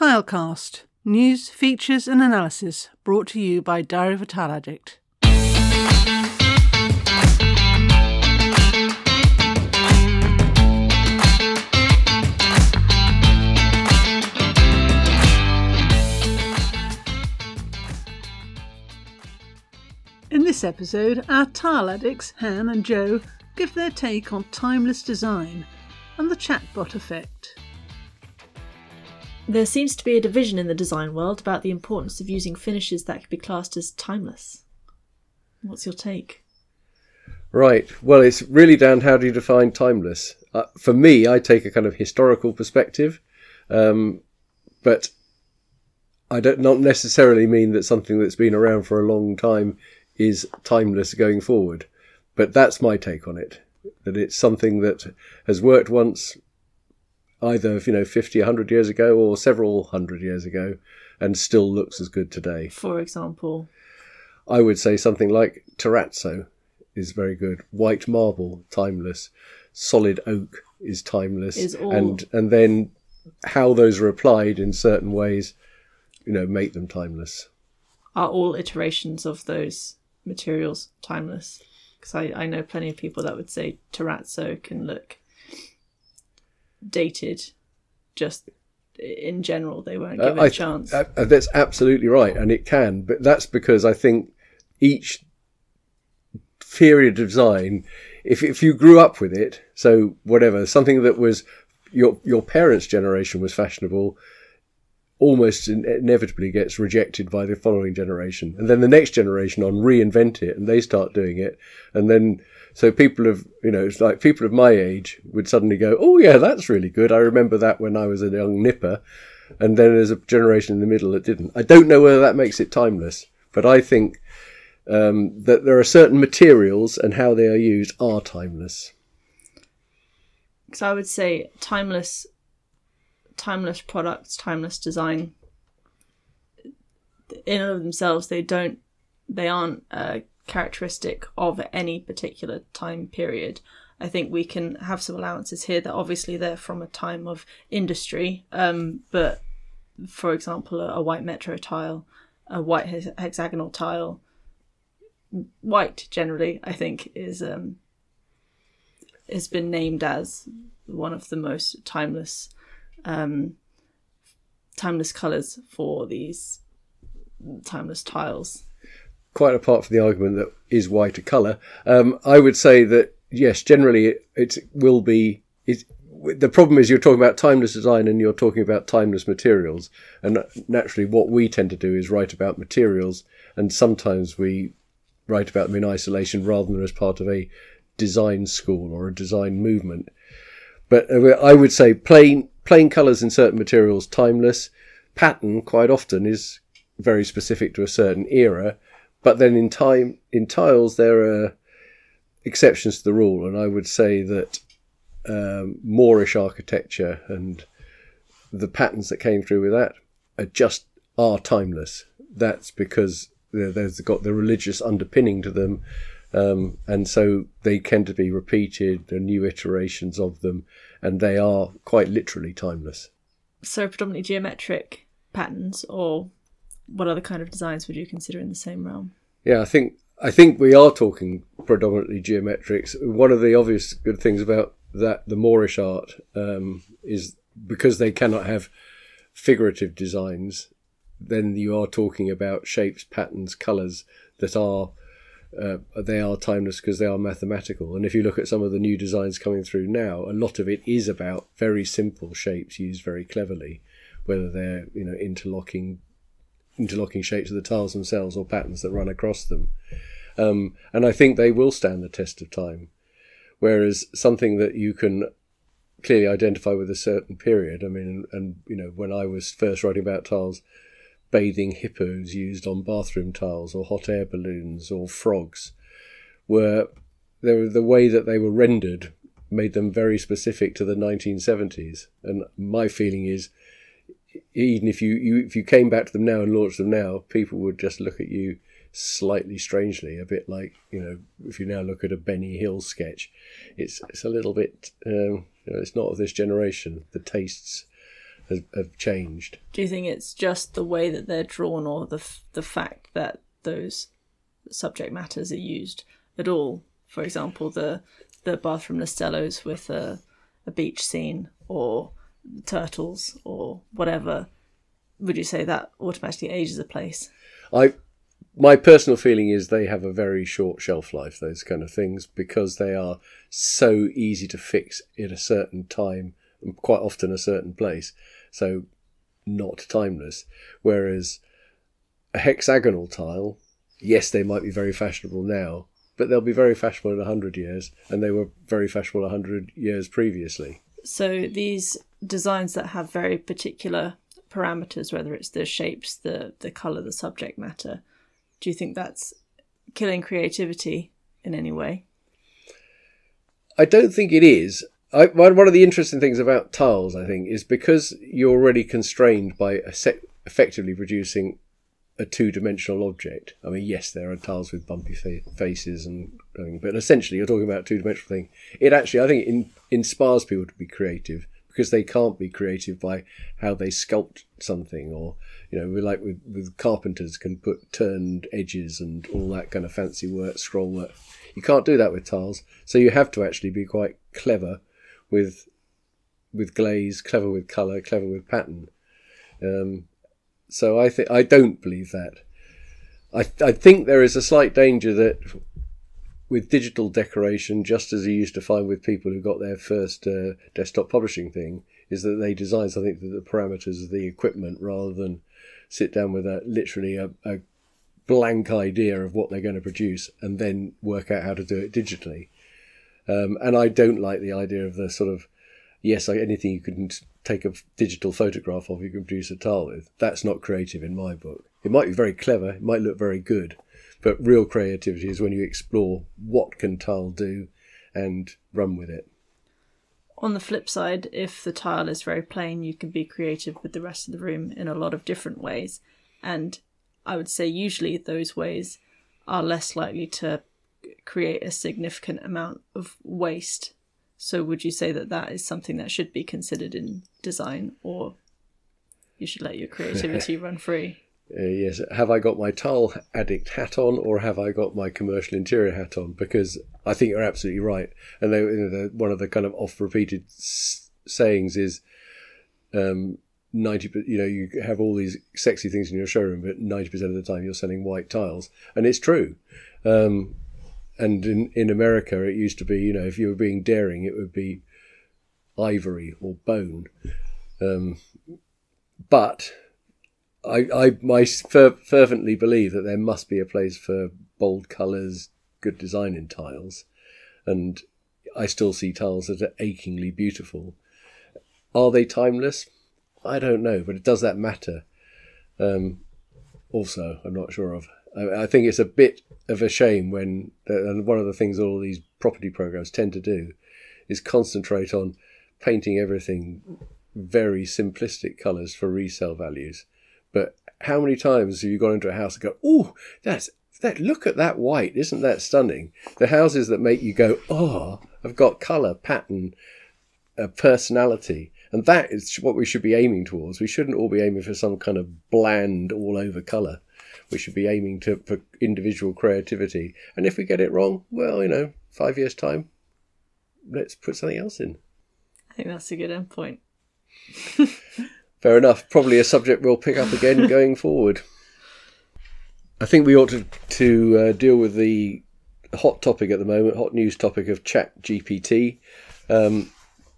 Tilecast news, features, and analysis brought to you by Diary of a Tile Addict. In this episode, our tile addicts, Han and Joe, give their take on timeless design and the chatbot effect. There seems to be a division in the design world about the importance of using finishes that could be classed as timeless. What's your take? Right. Well, it's really down how do you define timeless. Uh, for me, I take a kind of historical perspective, um, but I don't not necessarily mean that something that's been around for a long time is timeless going forward. But that's my take on it. That it's something that has worked once, either you know 50 100 years ago or several hundred years ago and still looks as good today. For example, i would say something like terrazzo is very good. White marble timeless. Solid oak is timeless. Is all- and and then how those are applied in certain ways you know make them timeless. Are all iterations of those materials timeless? Because I, I know plenty of people that would say terrazzo can look dated, just in general, they weren't given it Uh, I- a chance. uh, uh, that's absolutely right, and it can, but that's because I think each period of design, if if you grew up with it, so whatever, something that was your your parents' generation was fashionable, almost inevitably gets rejected by the following generation, and then the next generation on reinvent it, and they start doing it, and then so people of you know it's like people of my age would suddenly go, oh yeah, that's really good. I remember that when I was a young nipper, and then there's a generation in the middle that didn't. I don't know whether that makes it timeless, but I think um, that there are certain materials and how they are used are timeless. Because I would say timeless, timeless products, timeless design. In and of themselves, they don't, they aren't a characteristic of any particular time period. I think we can have some allowances here that obviously they're from a time of industry, um, but for example, a, a white metro tile, a white hex- hexagonal tile, white generally, I think is um, has been named as one of the most timeless um, timeless colors for these timeless tiles. Quite apart from the argument that is white a colour, um, I would say that yes, generally it, it will be. It, the problem is you're talking about timeless design and you're talking about timeless materials, and naturally, what we tend to do is write about materials, and sometimes we write about them in isolation rather than as part of a design school or a design movement. But uh, I would say plain plain colours in certain materials timeless. Pattern quite often is very specific to a certain era, but then in time in tiles there are exceptions to the rule, and I would say that um, Moorish architecture and the patterns that came through with that are just are timeless. That's because there- there's got the religious underpinning to them, um, and so they tend to be repeated. Are new iterations of them, and they are quite literally timeless. So predominantly geometric patterns, or what other kind of designs would you consider in the same realm? Yeah, I think I think we are talking predominantly geometrics. One of the obvious good things about that the Moorish art um, is because they cannot have figurative designs. Then you are talking about shapes, patterns, colours that are uh, they are timeless because they are mathematical. And if you look at some of the new designs coming through now, a lot of it is about very simple shapes used very cleverly, whether they're you know interlocking interlocking shapes of the tiles themselves or patterns that run across them. Um, and I think they will stand the test of time. Whereas something that you can clearly identify with a certain period, I mean, and, you know, when I was first writing about tiles, bathing hippos used on bathroom tiles or hot air balloons or frogs were they were the way that they were rendered made them very specific to the 1970s. And my feeling is even if you, you if you came back to them now and launched them now, people would just look at you slightly strangely, a bit like you know if you now look at a Benny Hill sketch, it's it's a little bit um, you know, it's not of this generation. The tastes have, have changed. Do you think it's just the way that they're drawn, or the the fact that those subject matters are used at all? For example, the the bathroom Listellos with a, a beach scene, or turtles, or whatever. Would you say that automatically ages a place? I my personal feeling is they have a very short shelf life, those kind of things, because they are so easy to fix at a certain time and quite often a certain place. So not timeless. Whereas a hexagonal tile, yes, they might be very fashionable now, but they'll be very fashionable in a hundred years, and they were very fashionable a hundred years previously. So these designs that have very particular parameters, whether it's the shapes, the the color, the subject matter, do you think that's killing creativity in any way? I don't think it is. I, one of the interesting things about tiles, I think, is because you're already constrained by effectively producing a two-dimensional object. I mean, yes, there are tiles with bumpy fa- faces and, but essentially, you're talking about a two-dimensional thing. It actually, I think, in, inspires people to be creative because they can't be creative by how they sculpt something or you know we like with, with carpenters can put turned edges and all that kind of fancy work scroll work. You can't do that with tiles. So you have to actually be quite clever with with glaze clever with color clever with pattern. Um, so i think i don't believe that. I, I think there is a slight danger that with digital decoration, just as you used to find with people who got their first uh, desktop publishing thing, is that they design something to the parameters of the equipment rather than sit down with a literally a, a blank idea of what they're going to produce and then work out how to do it digitally. Um, and I don't like the idea of the sort of yes, like anything you can take a digital photograph of, you can produce a tile with. That's not creative in my book. It might be very clever, it might look very good, but real creativity is when you explore what can tile do and run with it. On the flip side, if the tile is very plain, you can be creative with the rest of the room in a lot of different ways. And I would say usually those ways are less likely to create a significant amount of waste. So, would you say that that is something that should be considered in design, or you should let your creativity run free? Uh, yes, have I got my tile addict hat on, or have I got my commercial interior hat on? Because I think you're absolutely right. And they, you know, one of the kind of oft-repeated s- sayings is, um, ninety. You know, you have all these sexy things in your showroom, but ninety percent of the time you're selling white tiles, and it's true. Um, and in in America, it used to be, you know, if you were being daring, it would be ivory or bone. Um, but I, I, I fer- fervently believe that there must be a place for bold colours, good design in tiles, and I still see tiles that are achingly beautiful. Are they timeless? I don't know, but does that matter? Um, also, I'm not sure of. I, I, think it's a bit of a shame when, and one of the things all these property programs tend to do is concentrate on painting everything very simplistic colours for resale values but how many times have you gone into a house and go, "Oh, that's that! Look at that white! Isn't that stunning?" The houses that make you go, "Oh, I've got colour, pattern, a personality," and that is what we should be aiming towards. We shouldn't all be aiming for some kind of bland, all-over colour. We should be aiming to for individual creativity. And if we get it wrong, well, you know, five years time, let's put something else in. I think that's a good end point. Fair enough. Probably a subject we'll pick up again going forward. I think we ought to to uh, deal with the hot topic at the moment, hot news topic of Chat GPT. Um,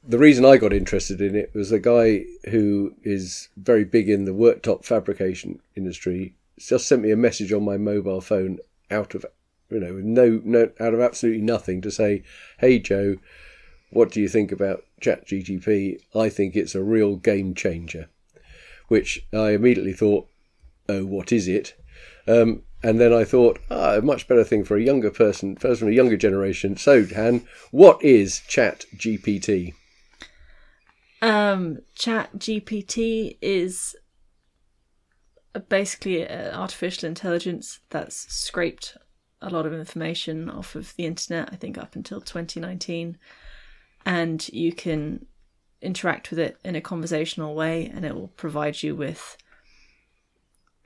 the reason I got interested in it was a guy who is very big in the worktop fabrication industry. Just sent me a message on my mobile phone out of you know no no out of absolutely nothing to say, "Hey Joe, what do you think about Chat GTP? I think it's a real game changer." Which I immediately thought, oh, what is it? Um, and then I thought, ah, a much better thing for a younger person, person from a younger generation. So, Han, what is Chat GPT? Um, Chat GPT is basically artificial intelligence that's scraped a lot of information off of the internet, I think up until 2019. And you can interact with it in a conversational way and it will provide you with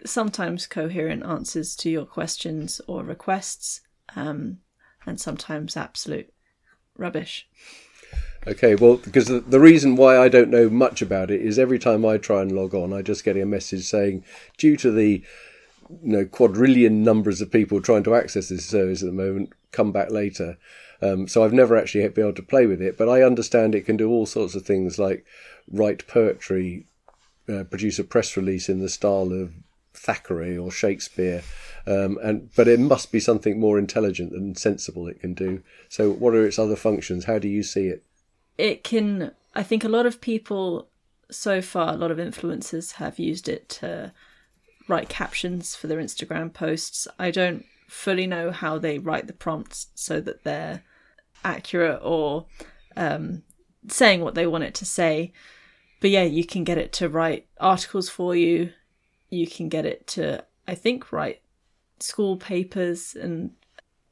sometimes coherent answers to your questions or requests, um, and sometimes absolute rubbish. Okay, well, because the, the reason why I don't know much about it is every time I try and log on, I just get a message saying, due to the you know quadrillion numbers of people trying to access this service at the moment, come back later. Um, so I've never actually been able to play with it, but I understand it can do all sorts of things like write poetry, uh, produce a press release in the style of Thackeray or Shakespeare, um, and but it must be something more intelligent and sensible it can do. So, what are its other functions? How do you see it? It can. I think a lot of people so far, a lot of influencers have used it to write captions for their Instagram posts. I don't fully know how they write the prompts so that they're accurate or um, saying what they want it to say. But yeah, you can get it to write articles for you you can get it to, I think, write school papers, and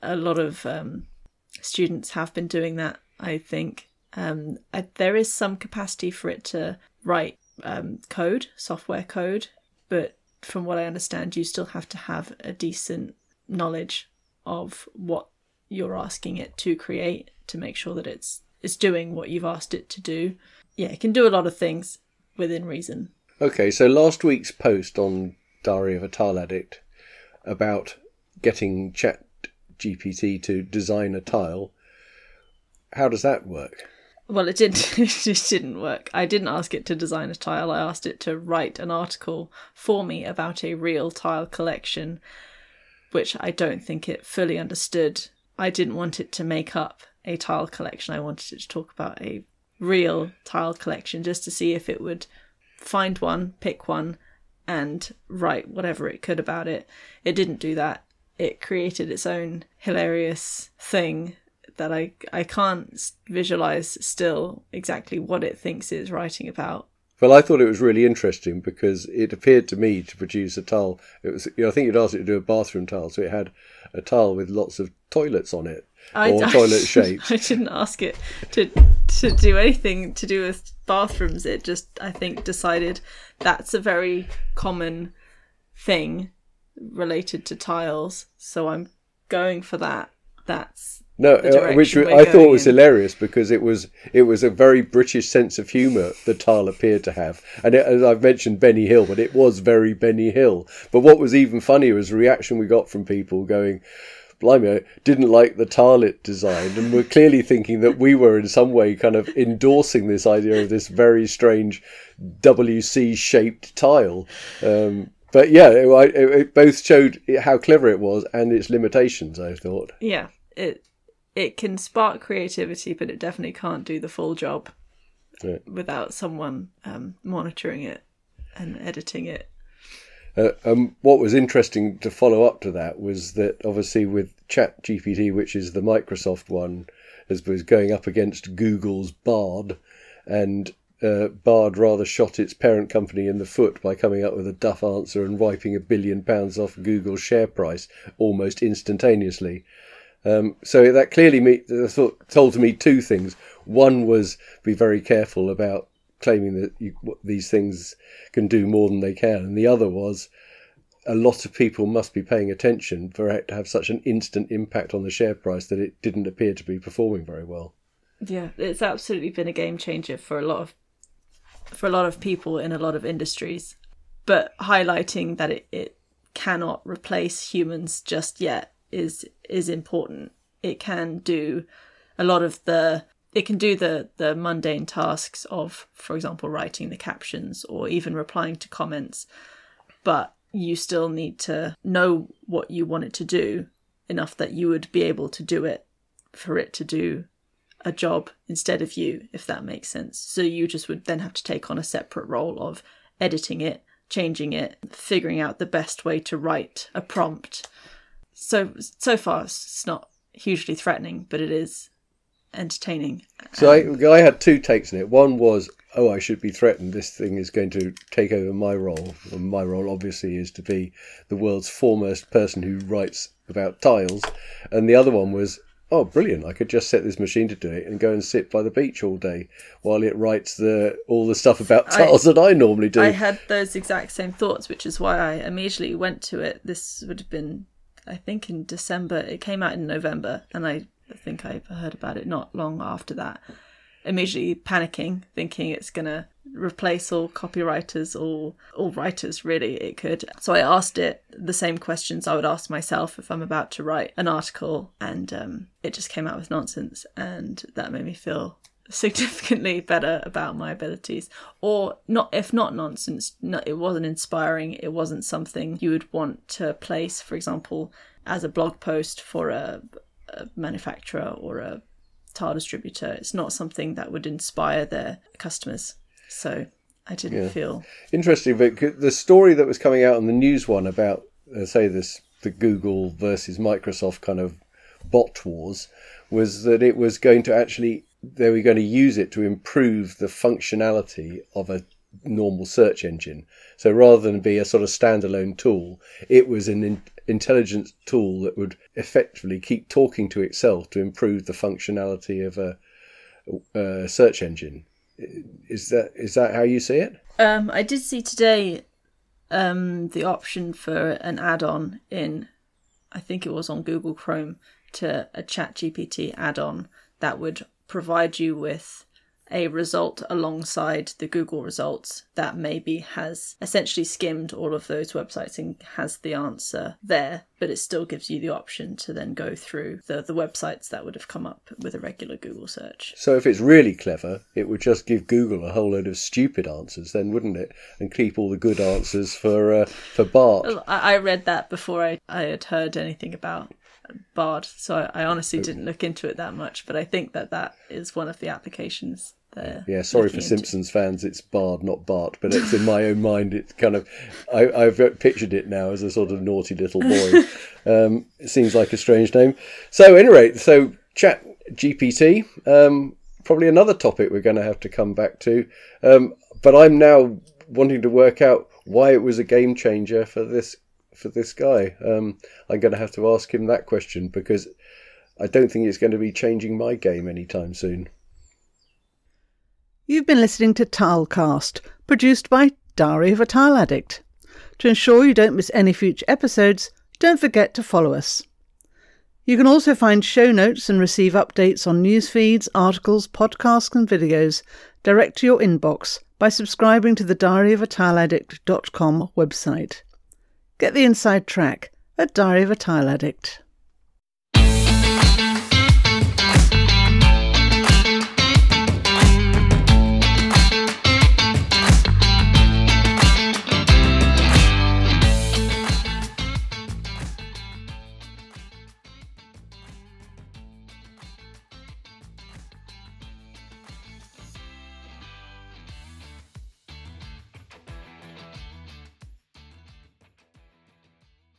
a lot of um, students have been doing that. I think um, I, there is some capacity for it to write um, code, software code, but from what I understand, you still have to have a decent knowledge of what you're asking it to create to make sure that it's it's doing what you've asked it to do. Yeah, it can do a lot of things within reason. Okay, so last week's post on Diary of a Tile Addict about getting Chat GPT to design a tile. How does that work? Well, it didn't. It just didn't work. I didn't ask it to design a tile. I asked it to write an article for me about a real tile collection, which I don't think it fully understood. I didn't want it to make up a tile collection. I wanted it to talk about a real tile collection just to see if it would find one, pick one, and write whatever it could about it. It didn't do that. It created its own hilarious thing that I I can't visualize still exactly what it thinks it's writing about. Well, I thought it was really interesting because it appeared to me to produce a tile. It was, I think you'd asked it to do a bathroom tile, so it had a tile with lots of toilets on it I, or toilet shapes. I didn't ask it to to do anything to do with bathrooms. It just, I think, decided that's a very common thing related to tiles. So I'm going for that. That's no, uh, which I thought was in. hilarious because it was it was a very British sense of humour the tile appeared to have, and it, as I've mentioned Benny Hill, but it was very Benny Hill. But what was even funnier was the reaction we got from people going, blimey, I didn't like the tile design," designed, and were clearly thinking that we were in some way kind of endorsing this idea of this very strange WC shaped tile. Um, but yeah, it, it, both showed how clever it was and its limitations. I thought. Yeah, it it can spark creativity, but it definitely can't do the full job without someone um, monitoring it and editing it uh, um, what was interesting to follow up to that was that obviously with Chat GPT, which is the Microsoft one, as was going up against Google's Bard, and uh, Bard rather shot its parent company in the foot by coming up with a duff answer and wiping a billion pounds off Google's share price almost instantaneously. Um, so that clearly me, told to me two things. One was be very careful about claiming that you, these things can do more than they can, and the other was a lot of people must be paying attention for it to have such an instant impact on the share price that it didn't appear to be performing very well. Yeah, it's absolutely been a game changer for a lot of for a lot of people in a lot of industries, but highlighting that it, it cannot replace humans just yet is is important. It can do a lot of the it can do the the mundane tasks of, for example, writing the captions or even replying to comments, but you still need to know what you want it to do enough that you would be able to do it for it to do a job instead of you, if that makes sense. So you just would then have to take on a separate role of editing it, changing it, figuring out the best way to write a prompt. So so far it's not hugely threatening, but it is entertaining. So I, I had two takes on it. One was, oh, I should be threatened. This thing is going to take over my role. And my role, obviously, is to be the world's foremost person who writes about tiles. And the other one was, oh, brilliant! I could just set this machine to do it and go and sit by the beach all day while it writes the all the stuff about I- tiles that I normally do. I had those exact same thoughts, which is why I immediately went to it. This would have been, I think, in December. It came out in November, and I think I heard about it not long after that. Immediately panicking, thinking it's going to replace all copywriters or all writers, really, it could. So I asked it the same questions I would ask myself if I'm about to write an article, and um, it just came out with nonsense, and that made me feel significantly better about my abilities. Or not if not nonsense no, it wasn't inspiring it wasn't something you would want to place for example as a blog post for a, a manufacturer or a tile distributor. It's not something that would inspire their customers so i didn't feel Interesting, but the story that was coming out on the news one about, uh, say, this the Google versus Microsoft kind of bot wars was that it was going to actually they were going to use it to improve the functionality of a normal search engine. So rather than be a sort of standalone tool, it was an in- intelligent tool that would effectively keep talking to itself to improve the functionality of a, a search engine. Is that is that how you see it? Um, I did see today um, the option for an add-on in, I think it was on Google Chrome, to a ChatGPT add-on that would provide you with a result alongside the Google results that maybe has essentially skimmed all of those websites and has the answer there, but it still gives you the option to then go through the, the websites that would have come up with a regular Google search. So if it's really clever, it would just give Google a whole load of stupid answers, then wouldn't it? And keep all the good answers for uh, for Bart. I, I read that before I, I had heard anything about Bard, so I, I honestly didn't look into it that much. But I think that that is one of the applications there. Yeah, sorry for Simpsons fans, it's Bard, not Bart, but it's in my own mind. It's kind of I, I've pictured it now as a sort of naughty little boy. um, it seems like a strange name. So, at any rate, so Chat GPT, um, probably another topic we're going to have to come back to. Um, but I'm now wanting to work out why it was a game changer for this for this guy. Um, I'm going to have to ask him that question because I don't think it's going to be changing my game anytime soon. You've been listening to Tilecast, produced by Diary of a Tile Addict. To ensure you don't miss any future episodes, don't forget to follow us. You can also find show notes and receive updates on news feeds, articles, podcasts, and videos direct to your inbox by subscribing to the diaryofatileaddict.com website. Get the inside track at Diary of a Tile Addict.